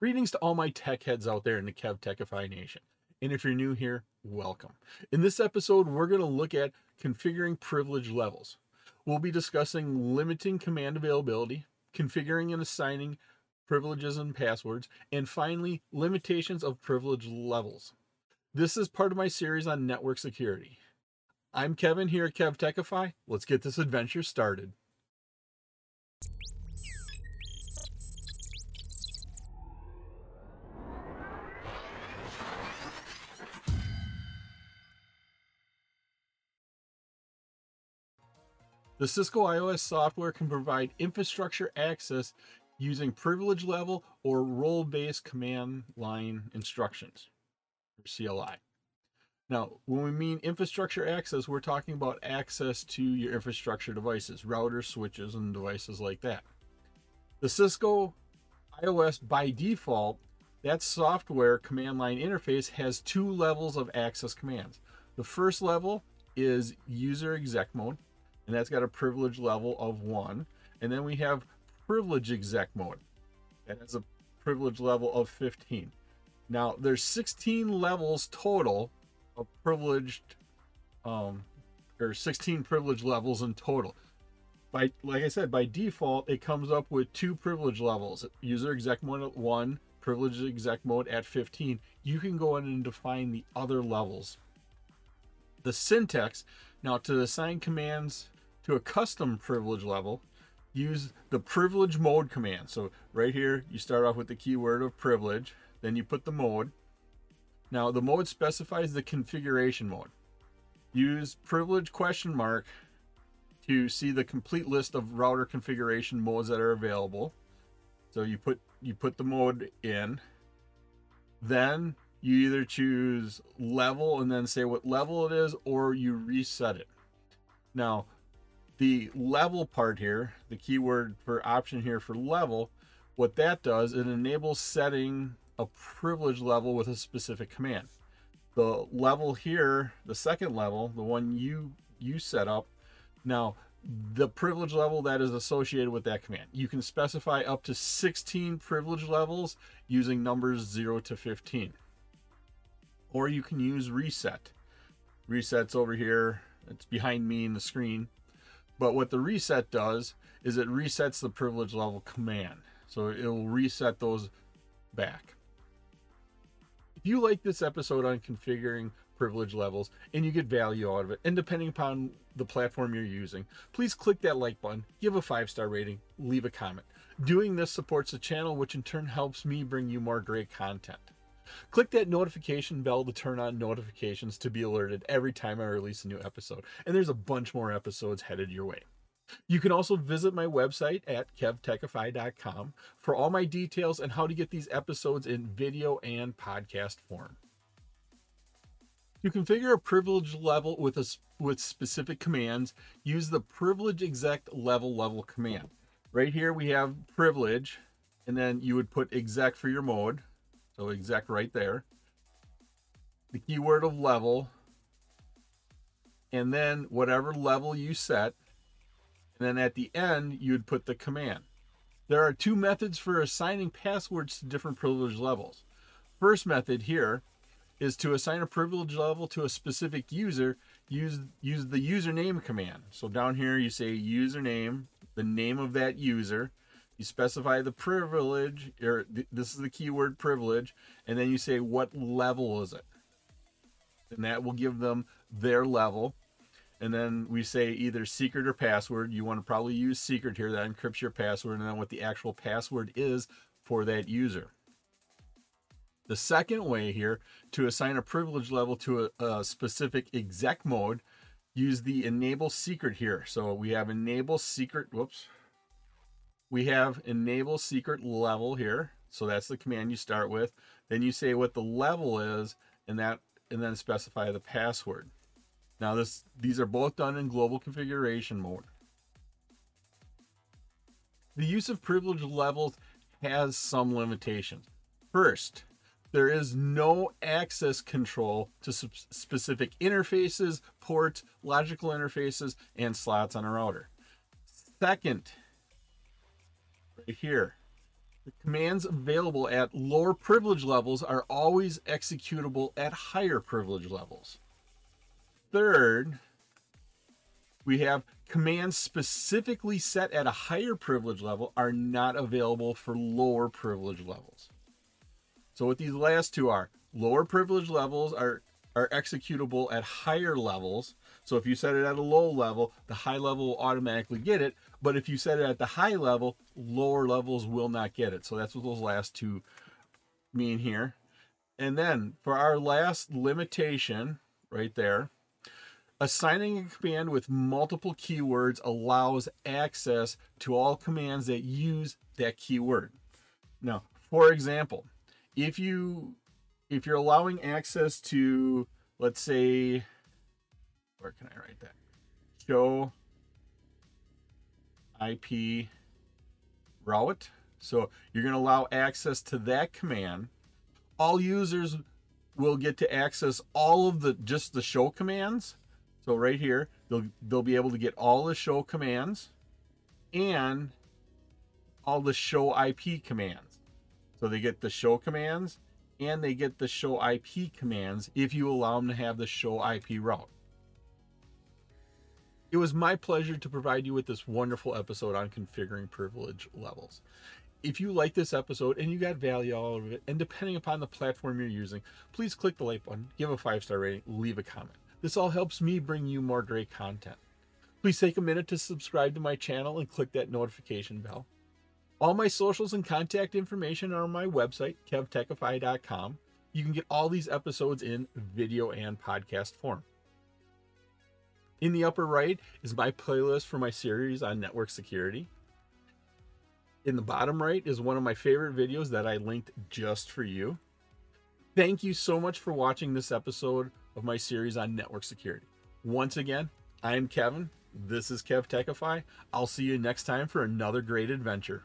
Greetings to all my tech heads out there in the Kev Techify Nation. And if you're new here, welcome. In this episode, we're going to look at configuring privilege levels. We'll be discussing limiting command availability, configuring and assigning privileges and passwords, and finally, limitations of privilege levels. This is part of my series on network security. I'm Kevin here at Kev Techify. Let's get this adventure started. The Cisco IOS software can provide infrastructure access using privilege level or role based command line instructions, or CLI. Now, when we mean infrastructure access, we're talking about access to your infrastructure devices, routers, switches, and devices like that. The Cisco IOS by default, that software command line interface has two levels of access commands. The first level is user exec mode, and that's got a privilege level of one. And then we have privilege exec mode. That has a privilege level of 15. Now there's 16 levels total of privileged um or 16 privilege levels in total. By like I said, by default it comes up with two privilege levels. User exec mode at 1, privilege exec mode at 15. You can go in and define the other levels. The syntax now to assign commands to a custom privilege level, use the privilege mode command. So right here, you start off with the keyword of privilege, then you put the mode. Now the mode specifies the configuration mode. Use privilege question mark to see the complete list of router configuration modes that are available. So you put you put the mode in. Then you either choose level and then say what level it is or you reset it. Now, the level part here, the keyword for option here for level, what that does, it enables setting a privilege level with a specific command. The level here, the second level, the one you you set up, now the privilege level that is associated with that command. You can specify up to 16 privilege levels using numbers 0 to 15. Or you can use reset. Reset's over here. It's behind me in the screen. But what the reset does is it resets the privilege level command. So it will reset those back. If you like this episode on configuring privilege levels and you get value out of it, and depending upon the platform you're using, please click that like button, give a five star rating, leave a comment. Doing this supports the channel, which in turn helps me bring you more great content. Click that notification bell to turn on notifications to be alerted every time I release a new episode. And there's a bunch more episodes headed your way. You can also visit my website at kevtechify.com for all my details and how to get these episodes in video and podcast form. To configure a privilege level with a, with specific commands, use the privilege exec level level command. Right here we have privilege, and then you would put exec for your mode. So exec right there. The keyword of level. And then whatever level you set. And then at the end, you'd put the command. There are two methods for assigning passwords to different privilege levels. First method here is to assign a privilege level to a specific user, use use the username command. So down here you say username, the name of that user, you specify the privilege, or th- this is the keyword privilege, and then you say what level is it, and that will give them their level. And then we say either secret or password. You want to probably use secret here that encrypts your password, and then what the actual password is for that user. The second way here to assign a privilege level to a, a, specific exec mode, use the enable secret here. So we have enable secret, whoops, we have enable secret level here. So that's the command you start with. Then you say what the level is and that and then specify the password. Now this these are both done in global configuration mode. The use of privilege levels has some limitations. First, there is no access control to specific interfaces, ports, logical interfaces, and slots on a router. Second, here. The commands available at lower privilege levels are always executable at higher privilege levels. Third, we have commands specifically set at a higher privilege level are not available for lower privilege levels. So what these last two are, lower privilege levels are are executable at higher levels. So if you set it at a low level, the high level will automatically get it. But if you set it at the high level, lower levels will not get it. So that's what those last two mean here. And then for our last limitation right there, assigning a command with multiple keywords allows access to all commands that use that keyword. Now, for example, if you if you're allowing access to let's say where can I write that? Show IP route. So you're going to allow access to that command. All users will get to access all of the just the show commands. So right here, they'll they'll be able to get all the show commands and all the show IP commands. So they get the show commands and they get the show IP commands if you allow them to have the show IP route. It was my pleasure to provide you with this wonderful episode on configuring privilege levels. If you like this episode and you got value out of it, and depending upon the platform you're using, please click the like button, give a five star rating, leave a comment. This all helps me bring you more great content. Please take a minute to subscribe to my channel and click that notification bell. All my socials and contact information are on my website, kevtechify.com. You can get all these episodes in video and podcast form. In the upper right is my playlist for my series on network security. In the bottom right is one of my favorite videos that I linked just for you. Thank you so much for watching this episode of my series on network security. Once again, I'm Kevin. This is Kev Techify. I'll see you next time for another great adventure.